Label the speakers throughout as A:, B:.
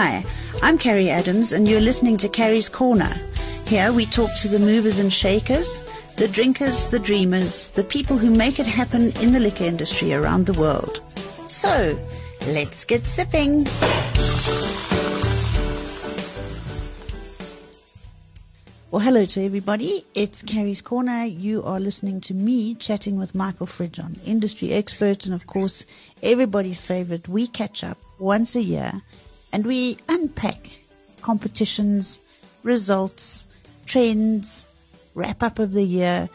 A: Hi, I'm Carrie Adams, and you're listening to Carrie's Corner. Here we talk to the movers and shakers, the drinkers, the dreamers, the people who make it happen in the liquor industry around the world. So, let's get sipping. Well, hello to everybody. It's Carrie's Corner. You are listening to me chatting with Michael Fridjhon, industry expert, and of course, everybody's favorite. We catch up once a year and we unpack competitions, results, trends, wrap up of the year.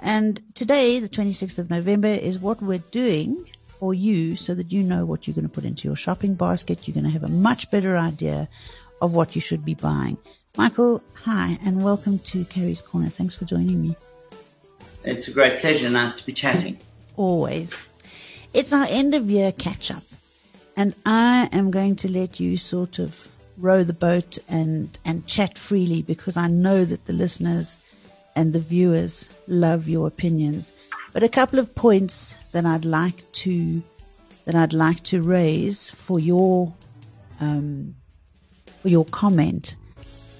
A: And today, the 26th of November, is what we're doing for you so that you know what you're going to put into your shopping basket. You're going to have a much better idea of what you should be buying. Michael, hi, and welcome to Carrie's Corner. Thanks for joining me.
B: It's a great pleasure. Nice to be chatting.
A: Always. It's our end of year catch up, and I am going to let you sort of row the boat and, and chat freely because I know that the listeners and the viewers love your opinions. But a couple of points that I'd like to that I'd like to raise for your um, for your comment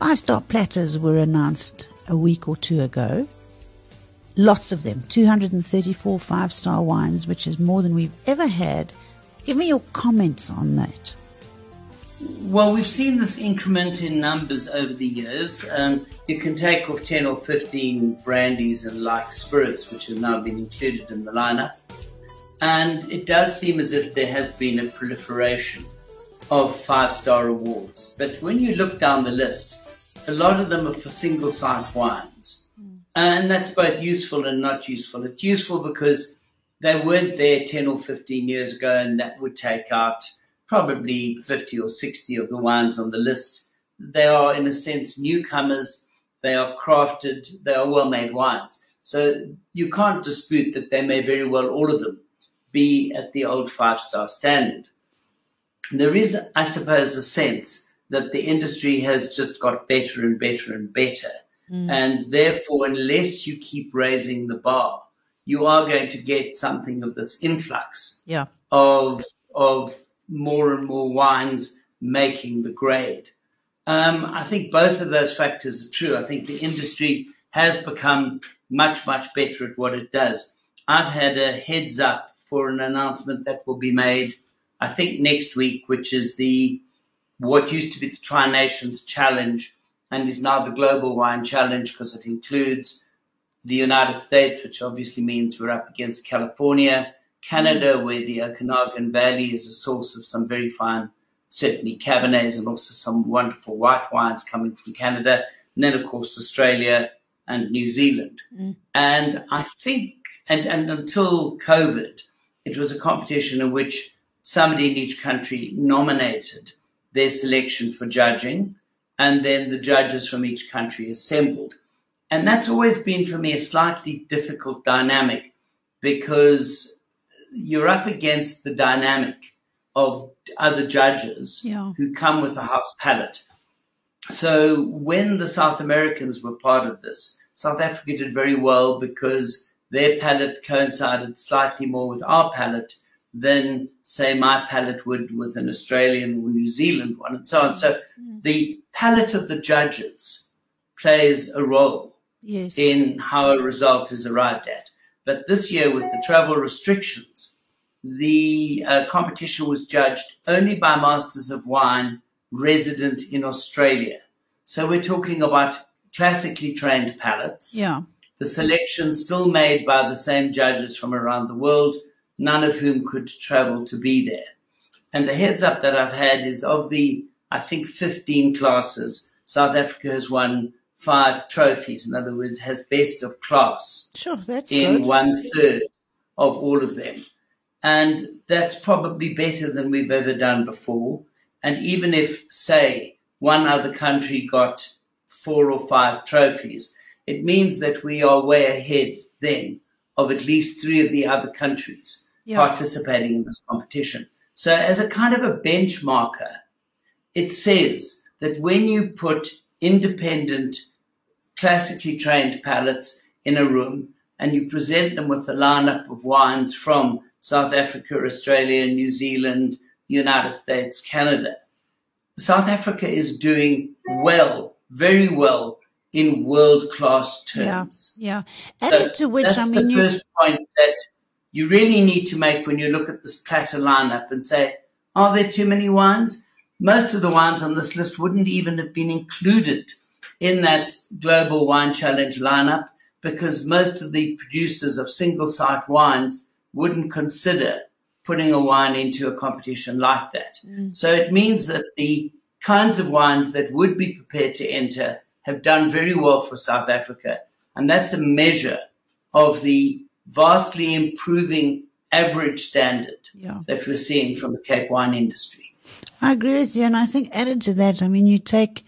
A: Five star platters were announced a week or two ago. Lots of them, 234 five star wines, which is more than we've ever had. Give me your comments on that.
B: Well, we've seen this increment in numbers over the years. Um, you can take off 10 or 15 brandies and like spirits, which have now been included in the lineup. And it does seem as if there has been a proliferation of five star awards. But when you look down the list, a lot of them are for single site wines. Mm. And that's both useful and not useful. It's useful because they weren't there 10 or 15 years ago, and that would take out probably 50 or 60 of the wines on the list. They are, in a sense, newcomers. They are crafted, they are well made wines. So you can't dispute that they may very well, all of them, be at the old five star standard. There is, I suppose, a sense that the industry has just got better and better and better. Mm. And therefore, unless you keep raising the bar, you are going to get something of this influx
A: yeah.
B: of, of more and more wines making the grade. Um, I think both of those factors are true. I think the industry has become much, much better at what it does. I've had a heads up for an announcement that will be made, I think next week, which is the what used to be the Tri Nations Challenge and is now the Global Wine Challenge because it includes the United States, which obviously means we're up against California, Canada, where the Okanagan Valley is a source of some very fine, certainly Cabernets and also some wonderful white wines coming from Canada, and then of course Australia and New Zealand. Mm. And I think, and, and until COVID, it was a competition in which somebody in each country nominated their selection for judging, and then the judges from each country assembled. And that's always been for me a slightly difficult dynamic because you're up against the dynamic of other judges
A: yeah.
B: who come with a house palate. So when the South Americans were part of this, South Africa did very well because their palate coincided slightly more with our palate than say my palate would with an Australian or New Zealand one and so on. So mm. the palate of the judges plays a role
A: yes.
B: in how a result is arrived at. But this year with the travel restrictions, the uh, competition was judged only by masters of wine resident in Australia. So we're talking about classically trained palates.
A: Yeah.
B: The selection still made by the same judges from around the world none of whom could travel to be there. And the heads up that I've had is of the, I think, 15 classes, South Africa has won five trophies. In other words, has best of class.
A: Sure, that's
B: in
A: good.
B: one third of all of them. And that's probably better than we've ever done before. And even if, say, one other country got four or five trophies, it means that we are way ahead then of at least three of the other countries yeah. participating in this competition. So as a kind of a benchmarker, it says that when you put independent, classically trained palates in a room and you present them with a lineup of wines from South Africa, Australia, New Zealand, the United States, Canada, South Africa is doing well, very well in world class terms.
A: Yeah, yeah. Added so to which,
B: that's
A: I mean,
B: the
A: you,
B: first point that you really need to make when you look at this platter lineup and say, are there too many wines? Most of the wines on this list wouldn't even have been included in that global wine challenge lineup because most of the producers of single site wines wouldn't consider putting a wine into a competition like that.
A: Mm.
B: So it means that the kinds of wines that would be prepared to enter have done very well for South Africa. And that's a measure of the vastly improving average standard
A: yeah.
B: that we're seeing from the Cape wine industry.
A: I agree with you. And I think added to that, I mean, you take,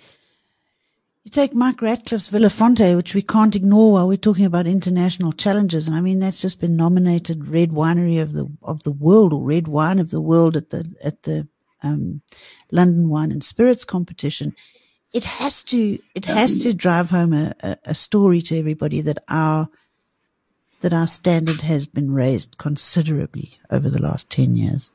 A: you take Mike Ratcliffe's Vilafonté, which we can't ignore while we're talking about international challenges. And I mean, that's just been nominated Red Winery of the, of the world or Red Wine of the world at the, at the, um, London Wine and Spirits competition. It has to, it has to drive home a, a, a story to everybody that our, that our standard has been raised considerably over the last 10 years.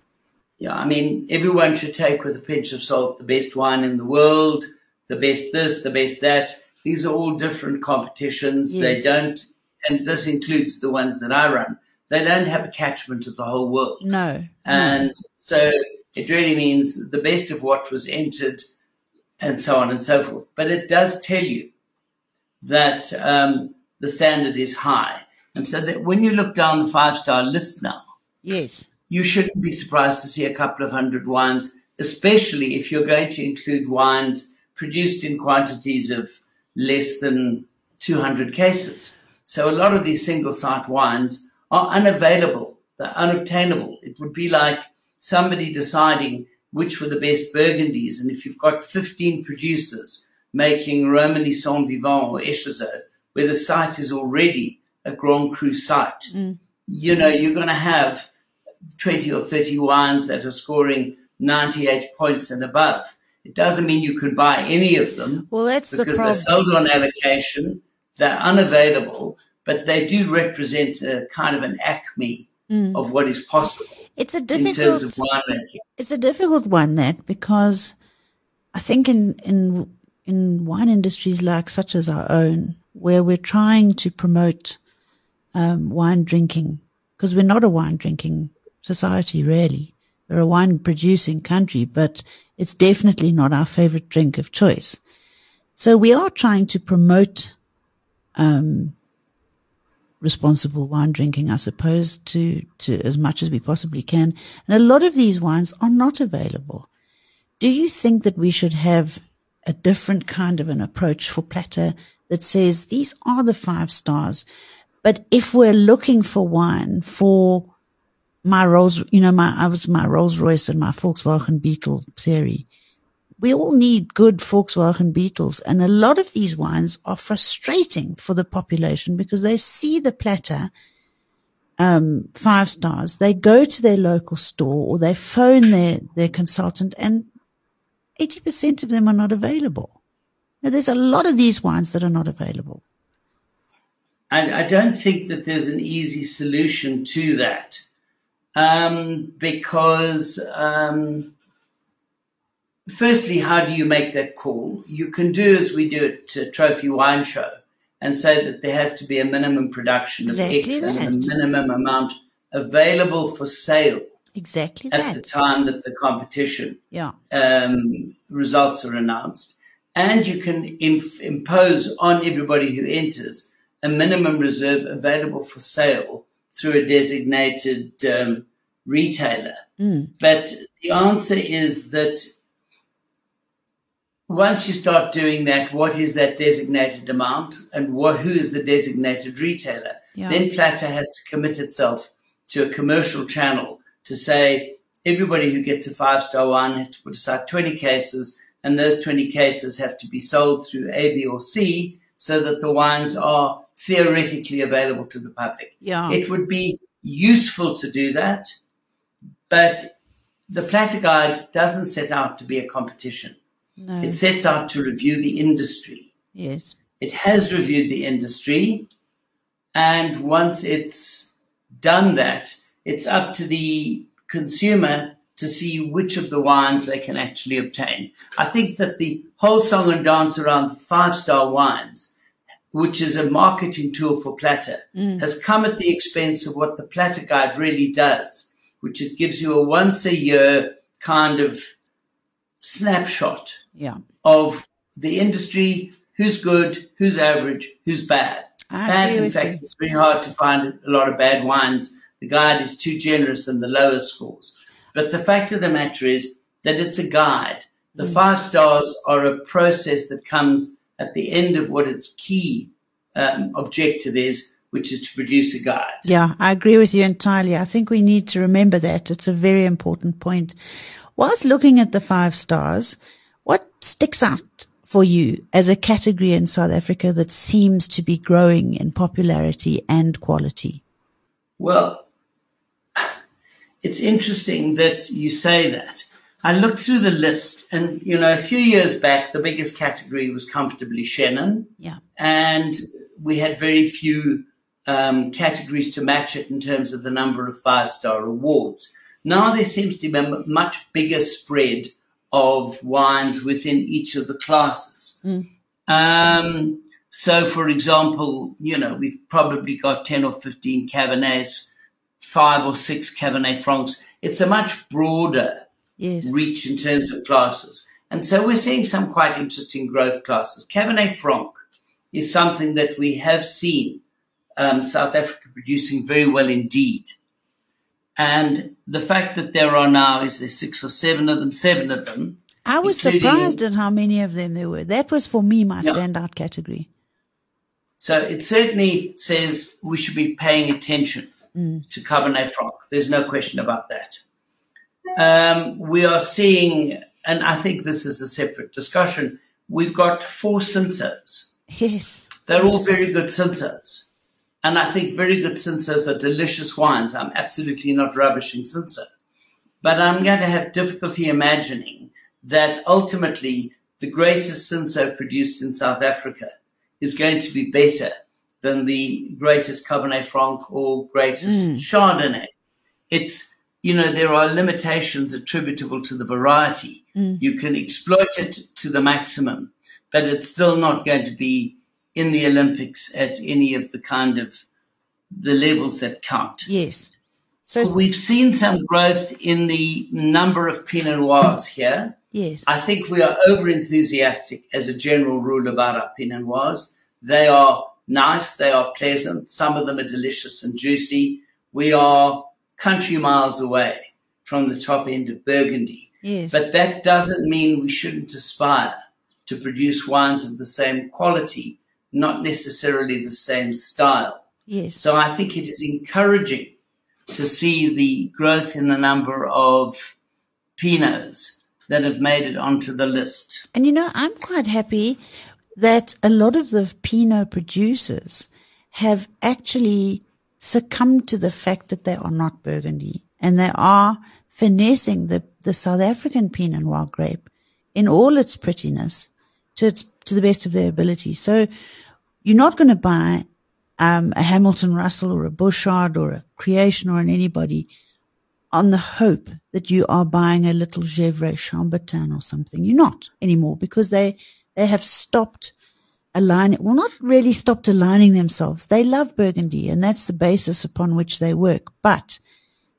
B: Yeah, I mean, everyone should take with a pinch of salt the best wine in the world, the best this, the best that. These are all different competitions.
A: Yes.
B: They don't, and this includes the ones that I run, they don't have a catchment of the whole world.
A: No.
B: And
A: no.
B: so it really means the best of what was entered and so on and so forth. But it does tell you that um, the standard is high. And so that when you look down the five star list now,
A: yes,
B: you shouldn't be surprised to see a couple of hundred wines, especially if you're going to include wines produced in quantities of less than 200 cases. So a lot of these single site wines are unavailable. They're unobtainable. It would be like somebody deciding which were the best Burgundies. And if you've got 15 producers making Romanée Saint Vivant or Echezeaux, where the site is already a Grand Cru site,
A: mm.
B: you know, you're going to have 20 or 30 wines that are scoring 98 points and above. It doesn't mean you can buy any of them.
A: Well, that's
B: because
A: the problem.
B: they're sold on allocation. They're unavailable, but they do represent a kind of an acme
A: mm.
B: of what is possible.
A: It's a
B: in
A: difficult.
B: terms of winemaking.
A: It's a difficult one that because I think in in in wine industries like such as our own, where we're trying to promote um, wine drinking, because we're not a wine drinking society really. We're a wine producing country, but it's definitely not our favorite drink of choice. So we are trying to promote um, responsible wine drinking, I suppose, to, to as much as we possibly can. And a lot of these wines are not available. Do you think that we should have a different kind of an approach for Platter that says these are the five stars? But if we're looking for wine for my Rolls, you know, my, I was my Rolls Royce and my Volkswagen Beetle theory. We all need good Volkswagen Beetles. And a lot of these wines are frustrating for the population because they see the platter, um, five stars. They go to their local store or they phone their, their consultant and 80% of them are not available. Now, there's a lot of these wines that are not available.
B: I, I don't think that there's an easy solution to that um, because, um, firstly, how do you make that call? You can do as we do at Trophy Wine Show and say that there has to be a minimum production
A: Exactly
B: of X
A: that.
B: and a minimum amount available for sale
A: Exactly
B: at the time that the competition
A: Yeah.
B: um, results are announced. And you can inf- impose on everybody who enters a minimum reserve available for sale through a designated um, retailer.
A: Mm.
B: But the answer is that once you start doing that, what is that designated amount and what, who is the designated retailer?
A: Yeah.
B: Then Platter has to commit itself to a commercial channel to say everybody who gets a five star wine has to put aside 20 cases and those 20 cases have to be sold through A, B or C so that the wines are theoretically available to the public.
A: Yeah.
B: It would be useful to do that, but the Platter Guide doesn't set out to be a competition.
A: No.
B: It sets out to review the industry.
A: yes.
B: It has reviewed the industry, and once it's done that, it's up to the consumer to see which of the wines they can actually obtain. I think that the whole song and dance around five star wines, which is a marketing tool for Platter,
A: Mm.
B: has come at the expense of what the Platter Guide really does, which it gives you a once a year kind of snapshot
A: Yeah.
B: of the industry, who's good, who's average, who's bad.
A: I
B: bad, in fact,
A: you.
B: it's very hard to find a lot of bad wines. The guide is too generous in the lower scores. But the fact of the matter is that it's a guide. The
A: Mm.
B: five stars are a process that comes at the end of what its key um, objective is, which is to produce a guide.
A: Yeah, I agree with you entirely. I think we need to remember that. It's a very important point. Whilst looking at the five stars, what sticks out for you as a category in South Africa that seems to be growing in popularity and quality?
B: Well, it's interesting that you say that. I looked through the list, and you know, a few years back, the biggest category was comfortably Chenin,
A: Yeah.
B: and we had very few um, categories to match it in terms of the number of five star awards. Now there seems to be a much bigger spread of wines within each of the classes. Um, so, for example, you know, we've probably got 10 or 15 Cabernets, five or six Cabernet Francs. It's a much broader
A: Yes.
B: reach in terms of classes. And so we're seeing some quite interesting growth classes. Cabernet Franc is something that we have seen um, South Africa producing very well indeed. And the fact that there are now, is there six or seven of them, seven of them,
A: I was surprised at how many of them there were. That was for me my
B: Yeah.
A: standout category.
B: So it certainly says we should be paying attention to Cabernet Franc. There's no question about that. Um, we are seeing, and I think this is a separate discussion, we've got four Cinsaults.
A: Yes.
B: They're all very good Cinsaults. And I think very good Cinsaults are delicious wines. I'm absolutely not rubbishing Cinsault. But I'm going to have difficulty imagining that ultimately the greatest Cinsault produced in South Africa is going to be better than the greatest Cabernet Franc or greatest mm. Chardonnay. It's, you know, there are limitations attributable to the variety. Mm. You can exploit it to the maximum, but it's still not going to be in the Olympics at any of the kind of the levels that count.
A: Yes. So,
B: We've seen some growth in the number of Pinot Noirs here.
A: yes.
B: I think we are over enthusiastic as a general rule about our Pinot Noirs. They are nice. They are pleasant. Some of them are delicious and juicy. We are country miles away from the top end of Burgundy.
A: Yes.
B: But that doesn't mean we shouldn't aspire to produce wines of the same quality, not necessarily the same style.
A: yes.
B: So I think it is encouraging to see the growth in the number of Pinots that have made it onto the list.
A: And you know, I'm quite happy that a lot of the Pinot producers have actually succumbed to the fact that they are not Burgundy and they are finessing the, the South African Pinot Noir grape in all its prettiness to its, to the best of their ability. So you're not going to buy um, a Hamilton Russell or a Bouchard or a Creation or an anybody on the hope that you are buying a little Gevrey Chambertin or something. You're not anymore because they, they have stopped aligning, well, not really stopped aligning themselves. They love Burgundy and that's the basis upon which they work, but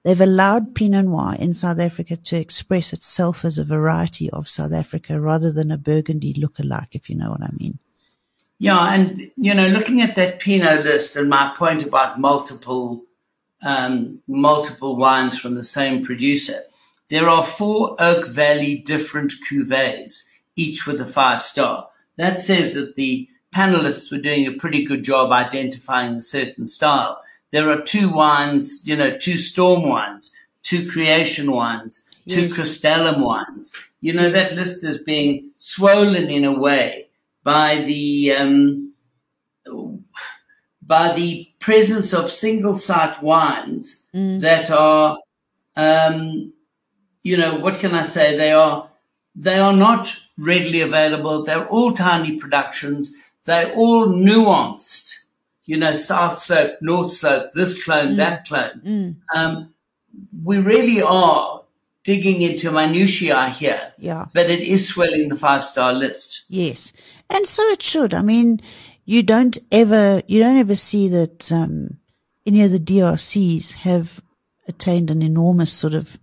A: they've allowed Pinot Noir in South Africa to express itself as a variety of South Africa rather than a Burgundy look-alike, if you know what I mean.
B: Yeah, and you know, looking at that Pinot list and my point about multiple um, multiple wines from the same producer, there are four Oak Valley different cuvées, each with a five star. That says that the panelists were doing a pretty good job identifying a certain style. There are two wines, you know, two storm wines, two creation wines, two
A: Yes.
B: Crystallum wines. You know, that list is being swollen in a way by the um, by the presence of single site wines that are, um, you know, what can I say? They are they are not readily available. They're all tiny productions. They're all nuanced. You know, South Slope, North Slope, this clone, that clone. Um, we really are digging into minutiae here.
A: Yeah.
B: But it is swelling the five star list.
A: Yes. And so it should. I mean, you don't ever, you don't ever see that, um, any of the DRCs have attained an enormous sort of,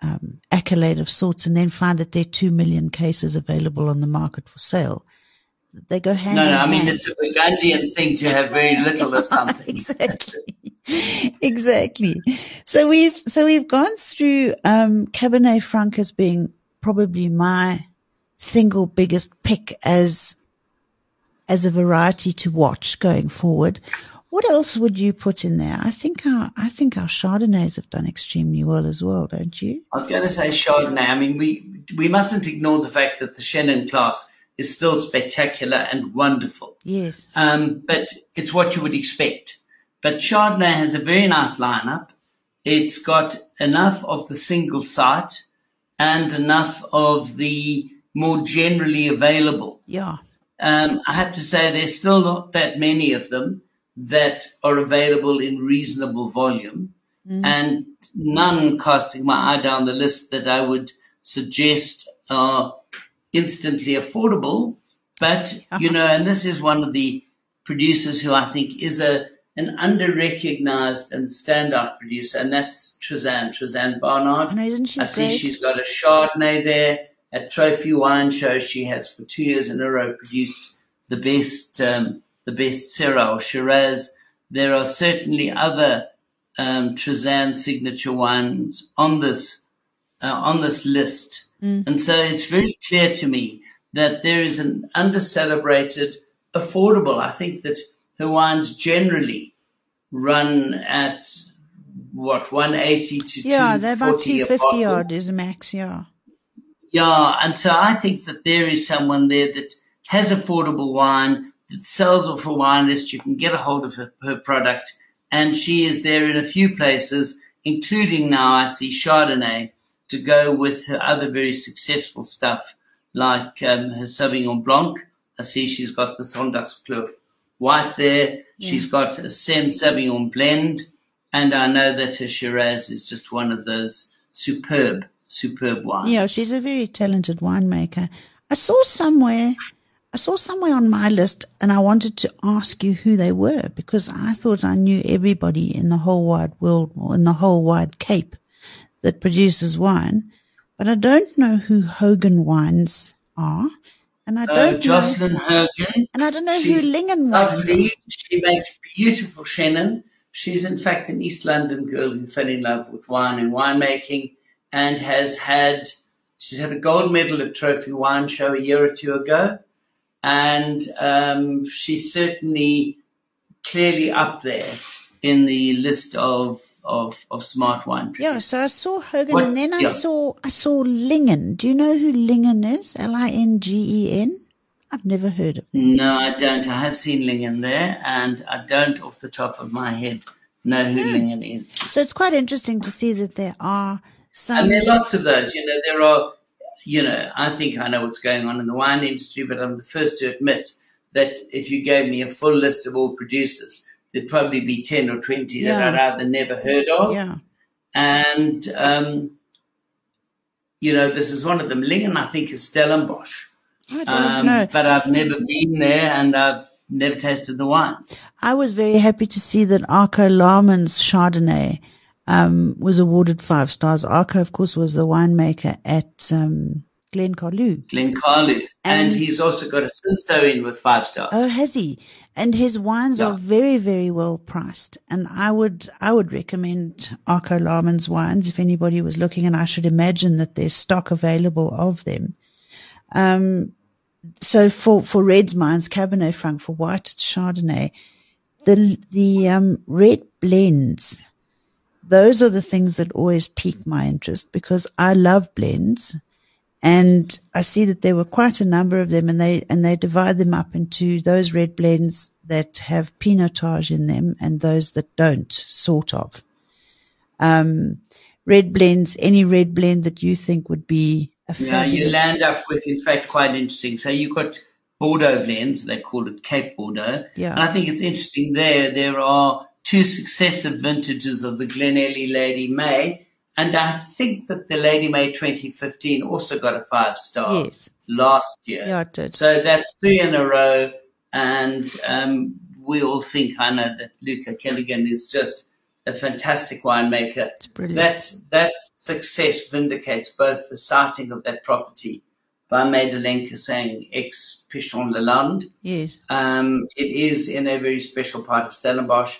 A: um, accolade of sorts and then find that there are two million cases available on the market for sale. They go hand
B: No, no, I mean,
A: hand.
B: it's a Burgundian thing to have very little of something.
A: exactly. exactly. So we've so we've gone through um Cabernet Franc as being probably my single biggest pick as as a variety to watch going forward. What else would you put in there? I think our I think our Chardonnays have done extremely well as well, don't you?
B: I was going to say Chardonnay. I mean, we we mustn't ignore the fact that the Chenin class is still spectacular and wonderful.
A: Yes.
B: Um, but it's what you would expect. But Chardonnay has a very nice lineup. It's got enough of the single site and enough of the more generally available.
A: Yeah.
B: Um, I have to say there's still not that many of them that are available in reasonable volume and none casting my eye down the list that I would suggest are instantly affordable. But, you know, and this is one of the producers who I think is a, an under-recognized and standout producer, and that's Trizanne, Trizanne Barnard.
A: I isn't she
B: I see
A: great?
B: she's got a Chardonnay there at Trophy Wine Show. She has for two years in a row produced the best, um, the best Syrah or Shiraz. There are certainly other um, Trizanne signature wines on this uh, on this list, Mm. and so it's very clear to me that there is an under-celebrated, affordable. I think that her wines generally run at what 180 to
A: Yeah, they're about 250 odd is max, yeah.
B: Yeah, and so I think that there is someone there that has affordable wine, that sells off a wine list. You can get a hold of her, her product, and she is there in a few places, including now I see Chardonnay, to go with her other very successful stuff, like um, her Sauvignon Blanc. I see she's got the Sondagskloof White there. She's got a Sem Sauvignon blend, and I know that her Shiraz is just one of those superb, superb wines.
A: Yeah, she's a very talented winemaker. I saw somewhere, I saw somewhere on my list, and I wanted to ask you who they were because I thought I knew everybody in the whole wide world or in the whole wide Cape that produces wine, but I don't know who Hogan Wines are, and I
B: Uh,
A: don't know,
B: Jocelyn Hogan.
A: and I don't know
B: She's
A: who Lingen Wines are.
B: Lovely. She makes beautiful Chenin. She's in fact an East London girl who fell in love with wine and winemaking and has had, she's had a gold medal at Trophy Wine Show a year or two ago. And, um, she's certainly clearly up there in the list of, of, of smart wine
A: Yeah,
B: producers.
A: so I saw Hogan,
B: What-
A: and then I
B: yeah.
A: saw I saw Lingen. Do you know who Lingen is? L I N G E N. I've never heard of.
B: No, I don't. I have seen Lingen there and I don't off the top of my head know who hmm. Lingen is.
A: So it's quite interesting to see that there are some.
B: And there are lots of those. You know, there are, you know, I think I know what's going on in the wine industry, but I'm the first to admit that if you gave me a full list of all producers, there'd probably be 10 or 20
A: Yeah.
B: that I'd either never heard of.
A: yeah,
B: And, um, you know, this is one of them. Lingen, I think, is Stellenbosch.
A: I don't
B: Um,
A: know.
B: but I've never been there and I've never tasted the wines.
A: I was very happy to see that Arco Laarman's Chardonnay um, was awarded five stars. Arco, of course, was the winemaker at um, Glen Carlou.
B: Glencarlu. And,
A: And-
B: he's also got a Cinsault in with five stars.
A: Oh, has he? And his wines
B: Yeah.
A: are very, very well priced. And I would, I would recommend Arco Laarman's wines if anybody was looking. And I should imagine that there's stock available of them. Um, so for, for reds, mine's Cabernet Franc. For white, it's Chardonnay. The, the, um, red blends, those are the things that always pique my interest because I love blends and I see that there were quite a number of them and they, and they divide them up into those red blends that have pinotage in them and those that don't, sort of. Um, red blends, any red blend that you think would be a
B: Yeah, you land up with, in fact, quite interesting. So you've got Bordeaux blends, they call it Cape Bordeaux.
A: Yeah.
B: And I think it's interesting there, there are two successive vintages of the Glenelly Lady May, And I think that the Lady May 2015 also got a five star
A: Yes.
B: last year.
A: Yeah, it did.
B: So that's three in a row. And um, we all think, I know, that Luke O'Callaghan is just a fantastic winemaker.
A: It's brilliant.
B: That, that success vindicates both the sighting of that property by Madeleine saying ex Pichon Lalande.
A: yes.
B: Um, it is in a very special part of Stellenbosch,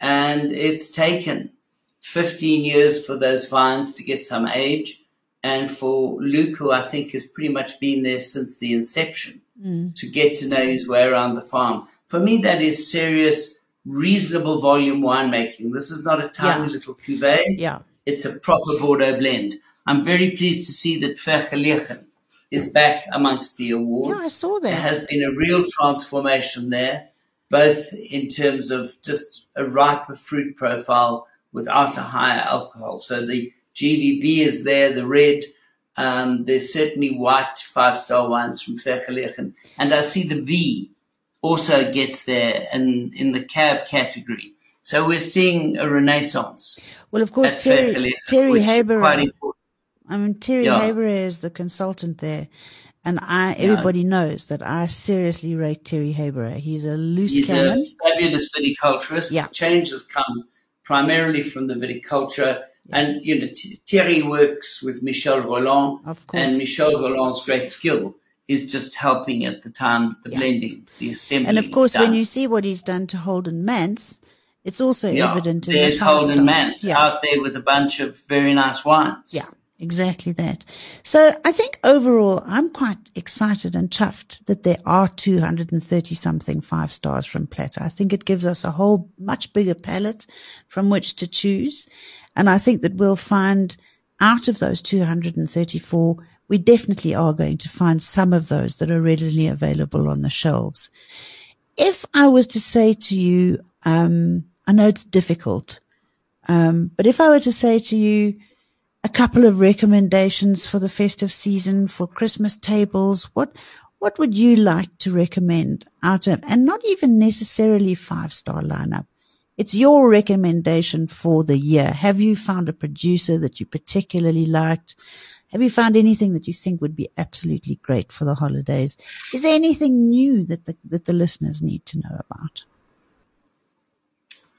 B: and it's taken 15 years for those vines to get some age. And for Luke, who I think has pretty much been there since the inception, mm. to get to know his way around the farm. For me, that is serious, reasonable volume winemaking. This is not a tiny
A: Yeah.
B: little cuvee.
A: Yeah.
B: It's a proper Bordeaux blend. I'm very pleased to see that Vergelegen is back amongst the awards.
A: Yeah, I saw that.
B: There has been a real transformation there, both in terms of just a riper fruit profile without a higher alcohol. So the GVB is there, the red. Um, there's certainly white five star wines from Vergelegen. And I see the V also gets there in, in the cab category. So we're seeing a renaissance.
A: Well, of course, Terry, Terry Haber. I mean, Terry
B: Yeah.
A: Haber is the consultant there. And I, everybody knows that I seriously rate Terry Haber. He's a loose
B: He's
A: cannon.
B: a fabulous viticulturist.
A: Yeah.
B: Change has come primarily from the viticulture. And, you know, Thierry works with Michel
A: Rolland.
B: And Michel Rolland's great skill is just helping at the time the
A: Yeah.
B: blending, the assembly.
A: And of course, when you see what he's done to Holden Manz, it's also
B: yeah,
A: evident in
B: there's
A: the five
B: Holden. Mance
A: Yeah.
B: out there with a bunch of very nice wines.
A: Yeah, exactly that. So I think overall, I'm quite excited and chuffed that there are 230 something five stars from Platter. I think it gives us a whole much bigger palette from which to choose. And I think that we'll find out of those 234, we definitely are going to find some of those that are readily available on the shelves. If I was to say to you, um, I know it's difficult, um, but if I were to say to you, a couple of recommendations for the festive season for Christmas tables. What what would you like to recommend out of and not even necessarily five star lineup? It's your recommendation for the year. Have you found a producer that you particularly liked? Have you found anything that you think would be absolutely great for the holidays? Is there anything new that the, that the listeners need to know about?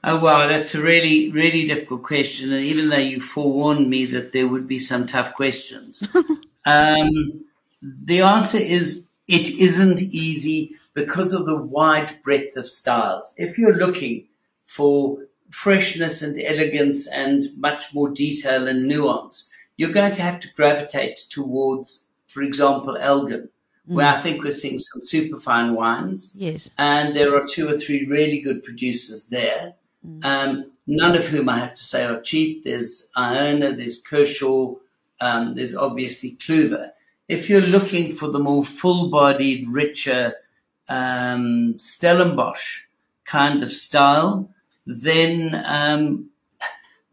B: Oh wow, that's a really, really difficult question. And even though you forewarned me that there would be some tough questions, um, the answer is it isn't easy because of the wide breadth of styles. If you're looking for freshness and elegance and much more detail and nuance, you're going to have to gravitate towards, for example, Elgin, where I think we're seeing some super fine wines
A: Yes.
B: and there are two or three really good producers there. Um, none of whom I have to say are cheap. There's Iona, there's Kershaw, um, there's obviously Cluver. If you're looking for the more full-bodied, richer um, Stellenbosch kind of style, then um,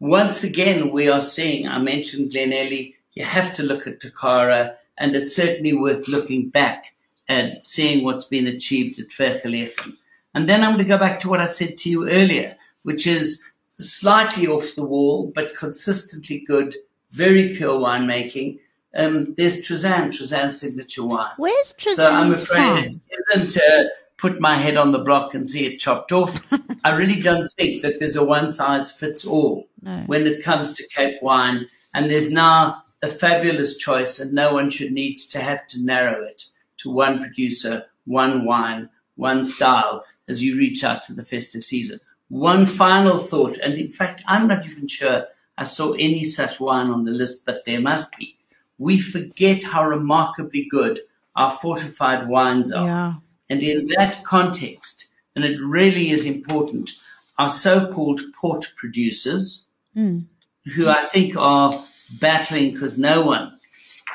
B: once again we are seeing. I mentioned Glenelly. You have to look at Tokara, and it's certainly worth looking back and seeing what's been achieved at Vergelegen. And then I'm going to go back to what I said to you earlier, which is slightly off the wall, but consistently good, very pure winemaking. Um, there's Trizanne, Trizanne signature wine.
A: Where's
B: So I'm afraid
A: farm?
B: it isn't uh, put my head on the block and see it chopped off. I really don't think that there's a one size fits all
A: No.
B: when it comes to Cape wine. And there's now a fabulous choice, and no one should need to have to narrow it to one producer, one wine, one style as you reach out to the festive season. One final thought, and in fact, I'm not even sure I saw any such wine on the list, but there must be. We forget how remarkably good our fortified wines are.
A: Yeah.
B: And in that context, and it really is important, our so-called port producers, who I think are battling because no one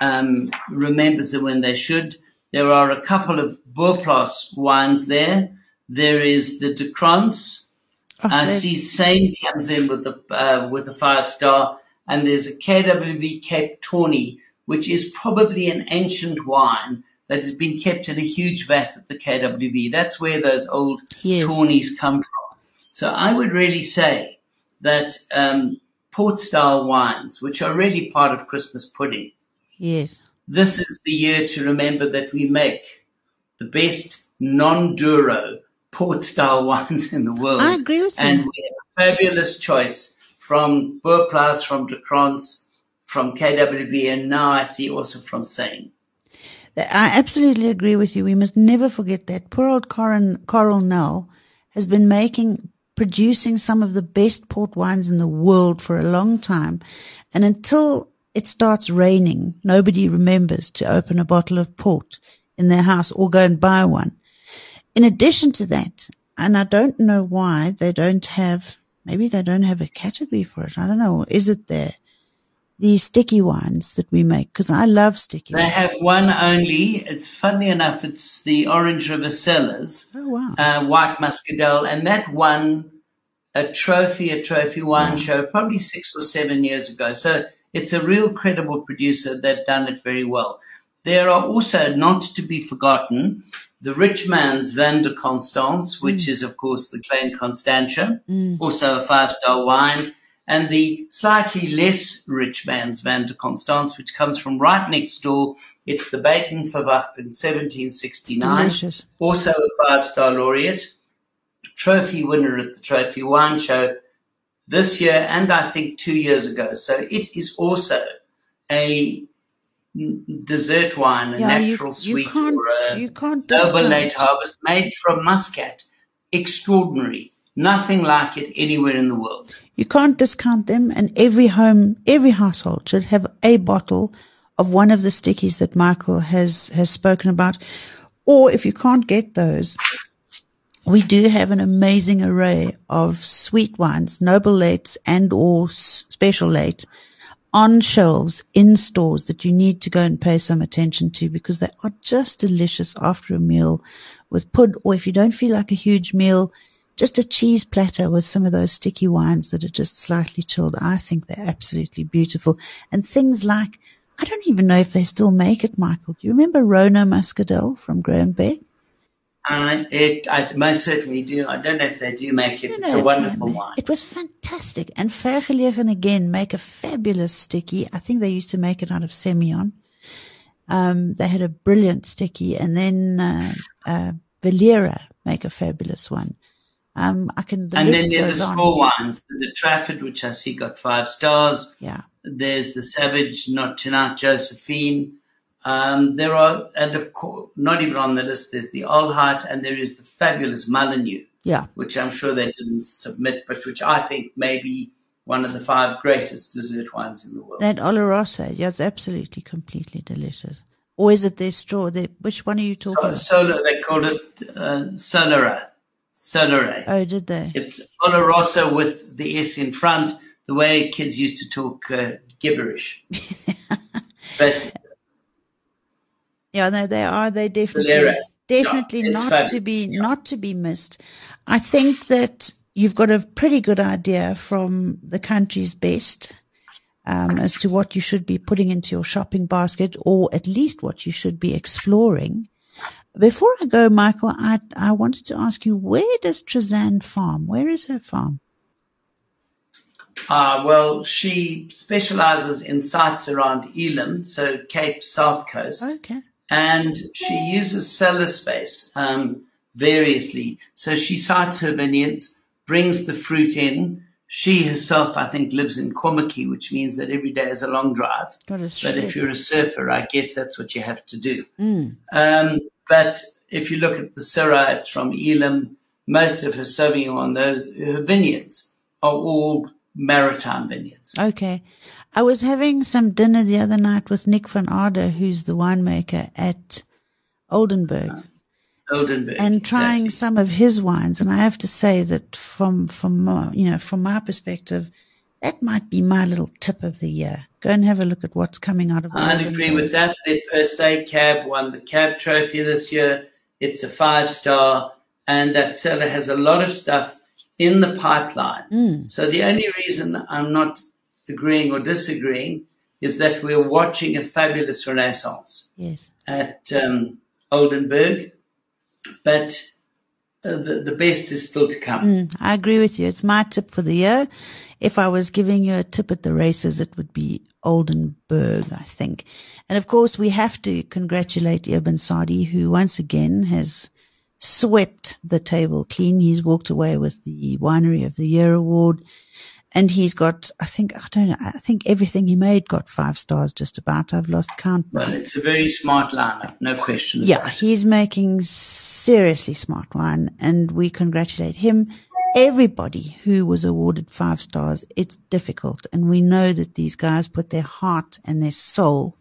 B: um, remembers them when they should. There are a couple of Boplaas wines there. There is the De Krans.
A: Oh,
B: see Sane comes in with the uh, with a five star, and there's a KWV Cape Tawny, which is probably an ancient wine that has been kept in a huge vat at the KWV. That's where those old
A: Yes.
B: Tawnies come from. So I would really say that um, port style wines, which are really part of Christmas pudding,
A: Yes.
B: this is the year to remember that we make the best non-Douro port style wines in the world.
A: I agree with you.
B: And we have a fabulous choice from Boplaas, from De Krans, from KWV, and now I see also from Seine.
A: I absolutely agree with you. We must never forget that. Poor old Carel, Carel Nel has been making, producing some of the best port wines in the world for a long time. And until it starts raining, nobody remembers to open a bottle of port in their house or go and buy one. In addition to that, and I don't know why they don't have, maybe they don't have a category for it. I don't know. Is it there? These sticky wines that we make, because I love sticky
B: They
A: wines.
B: have one only. It's funny enough, it's the Orange River Cellars,
A: Oh, wow.
B: uh, White Muscadel, and that won a trophy, a trophy wine show probably six or seven years ago. So it's a real credible producer. They've done it very well. There are also, not to be forgotten, the rich man's Vin de Constance, which mm. is, of course, the Klein Constantia, mm. also a five star wine, and the slightly less rich man's Vin de Constance, which comes from right next door. It's the Buitenverwachting 1769
A: Delicious.
B: also a five star laureate, trophy winner at the Trophy Wine Show this year and I think two years ago. So it is also a dessert wine, a
A: Yeah, you-
B: natural
A: you
B: sweet
A: can't-
B: or a
A: you can't
B: noble late harvest made from muscat. Extraordinary. Nothing like it anywhere in the world.
A: You can't discount them, and every home, every household should have a bottle of one of the stickies that Michael has has spoken about. Or if you can't get those, we do have an amazing array of sweet wines, noble lates and or special late on shelves in stores that you need to go and pay some attention to because they are just delicious after a meal with pud or if you don't feel like a huge meal, just a cheese platter with some of those sticky wines that are just slightly chilled. I think they're absolutely beautiful. And things like, I don't even know if they still make it, Michael. Do you remember Rona Muscadel from Graham Beck?
B: And it, I most certainly do. I don't know if they do make it. It's a wonderful wine.
A: It was fantastic. And Vergelegen again make a fabulous sticky. I think they used to make it out of Semillon. Um, they had a brilliant sticky and then, uh, uh, Valera make a fabulous one. Um, I can, the
B: and then there's
A: goes
B: the
A: on.
B: small wines, the Trafford, which I see got five stars.
A: Yeah.
B: There's the Savage, not tonight, Josephine. Um, there are, and of course, not even on the list, there's the Alheit, and there is the fabulous Mullineux,
A: Yeah.
B: which I'm sure they didn't submit, but which I think may be one of the five greatest dessert wines in the world.
A: That Oloroso. yes, absolutely completely delicious. Or is it their straw? Their, which one are you talking
B: So,
A: about?
B: solar, they call it uh, Solera. Solare.
A: Oh, did they?
B: It's Oloroso with the S in front, the way kids used to talk uh, gibberish. but
A: Yeah, no, they are. They definitely,
B: Valera.
A: definitely
B: Yeah,
A: not
B: fabulous.
A: to be not to be missed. I think that you've got a pretty good idea from the country's best um, as to what you should be putting into your shopping basket, or at least what you should be exploring. Before I go, Michael, I I wanted to ask you where does Trizanne farm? Where is her farm?
B: Uh, well, she specializes in sites around Elim, so Cape South Coast,
A: Okay.
B: And she uses cellar space um, variously. So she sites her vineyards, brings the fruit in. She herself, I think, lives in Kommetjie, which means that every day is a long drive. But if you're a surfer, I guess that's what you have to do. Um, but if you look at the Syrah, it's from Elim. Most of her Sauvignon, those her vineyards are all maritime vineyards.
A: Okay. I was having some dinner the other night with Nick van Aarde, who's the winemaker at Oldenburg,
B: Oldenburg.
A: and trying
B: exactly.
A: some of his wines. And I have to say that from, from, uh, you know, from my perspective, that might be my little tip of the year. Go and have a look at what's coming out of Oldenburg.
B: I'd agree with that. The Per Se Cab won the Cab Trophy this year. It's a five star, and that cellar has a lot of stuff in the pipeline. So the only reason I'm not agreeing or disagreeing is that we're watching a fabulous renaissance
A: Yes.
B: at um, Oldenburg, but uh, the, the best is still to come.
A: Mm, I agree with you. It's my tip for the year. If I was giving you a tip at the races, it would be Oldenburg, I think. And of course, we have to congratulate Eben Sadie, who once again has swept the table clean. He's walked away with the Winery of the Year award. And he's got, I think, I don't know, I think everything he made got five stars just about. I've lost count.
B: Well, it's a very smart lineup, no question.
A: Yeah, he's making seriously smart wine and we congratulate him. Everybody who was awarded five stars, it's difficult. And we know that these guys put their heart and their soul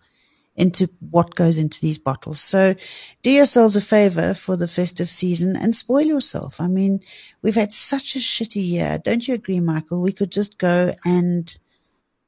A: into what goes into these bottles. So do yourselves a favor for the festive season and spoil yourself. I mean, we've had such a shitty year. Don't you agree, Michael? We could just go and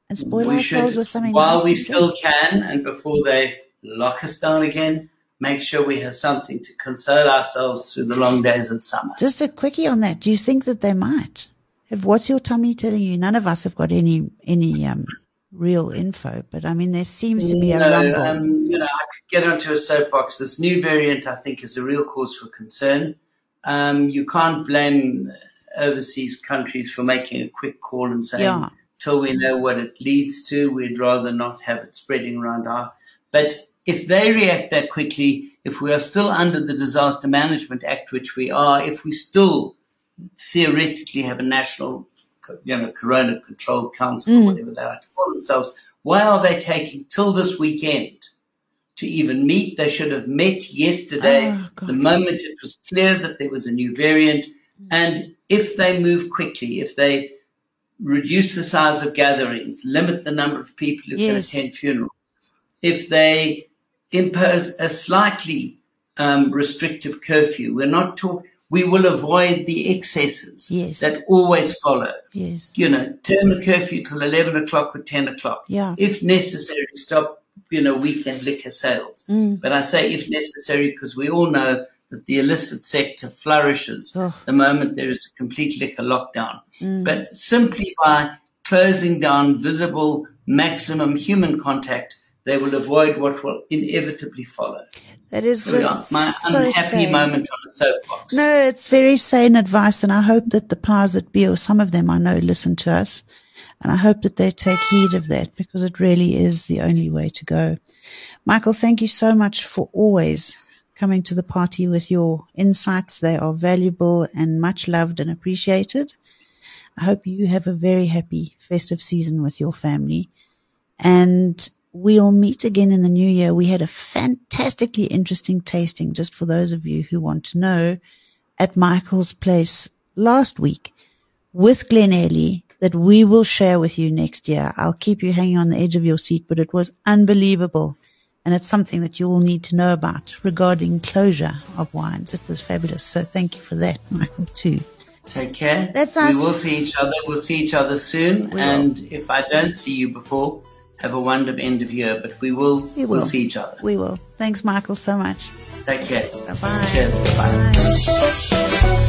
A: and spoil
B: we
A: ourselves
B: should,
A: with something
B: while
A: nice
B: we still
A: drink.
B: can, and before they lock us down again. Make sure we have something to console ourselves through the long days of summer.
A: Just a quickie on that. Do you think that they might? Have, what's your tummy telling you? None of us have got any any um, real info, but I mean, there seems to be a
B: no,
A: rumble.
B: um, you know, I could get onto a soapbox. This new variant, I think, is a real cause for concern. Um, you can't blame overseas countries for making a quick call and saying,
A: Yeah.
B: till we know what it leads to, we'd rather not have it spreading around our. But if they react that quickly, if we are still under the Disaster Management Act, which we are, if we still theoretically have a national, you know, Corona Control Council, or whatever they like to call themselves, why are they taking till this weekend to even meet? They should have met yesterday,
A: Oh,
B: the moment it was clear that there was a new variant. Mm. And if they move quickly, if they reduce the size of gatherings, limit the number of people who
A: Yes.
B: can attend funerals, if they impose a slightly um, restrictive curfew, we're not talking. We will avoid the excesses
A: Yes.
B: that always follow.
A: yes.
B: You know, turn the curfew till eleven o'clock or ten o'clock.
A: Yeah.
B: If necessary, stop. You know, weekend liquor sales.
A: Mm.
B: But I say if necessary because we all know that the illicit sector flourishes
A: Oh.
B: the moment there is a complete liquor lockdown.
A: Mm.
B: But simply by closing down visible maximum human contact, they will avoid what will inevitably follow.
A: That is
B: So,
A: just
B: my
A: so
B: unhappy
A: sane.
B: moment on a soapbox.
A: No, it's very sane advice, and I hope that the powers that be, or some of them I know, listen to us. And I hope that they take heed of that because it really is the only way to go. Michael, thank you so much for always coming to the party with your insights. They are valuable and much loved and appreciated. I hope you have a very happy festive season with your family. And we'll meet again in the new year. We had a fantastically interesting tasting, just for those of you who want to know, at Michael's place last week with Glenelly that we will share with you next year. I'll keep you hanging on the edge of your seat, but it was unbelievable. And it's something that you all need to know about regarding closure of wines. It was fabulous. So thank you for that, Michael, too.
B: Take care.
A: That's
B: we will see each other. We'll see each other soon. and if I don't see you before, have a wonderful end of year. But we will.
A: We
B: We'll see each other.
A: We will. Thanks, Michael, so much.
B: Take care.
A: Bye bye.
B: Cheers. Bye.
A: Bye.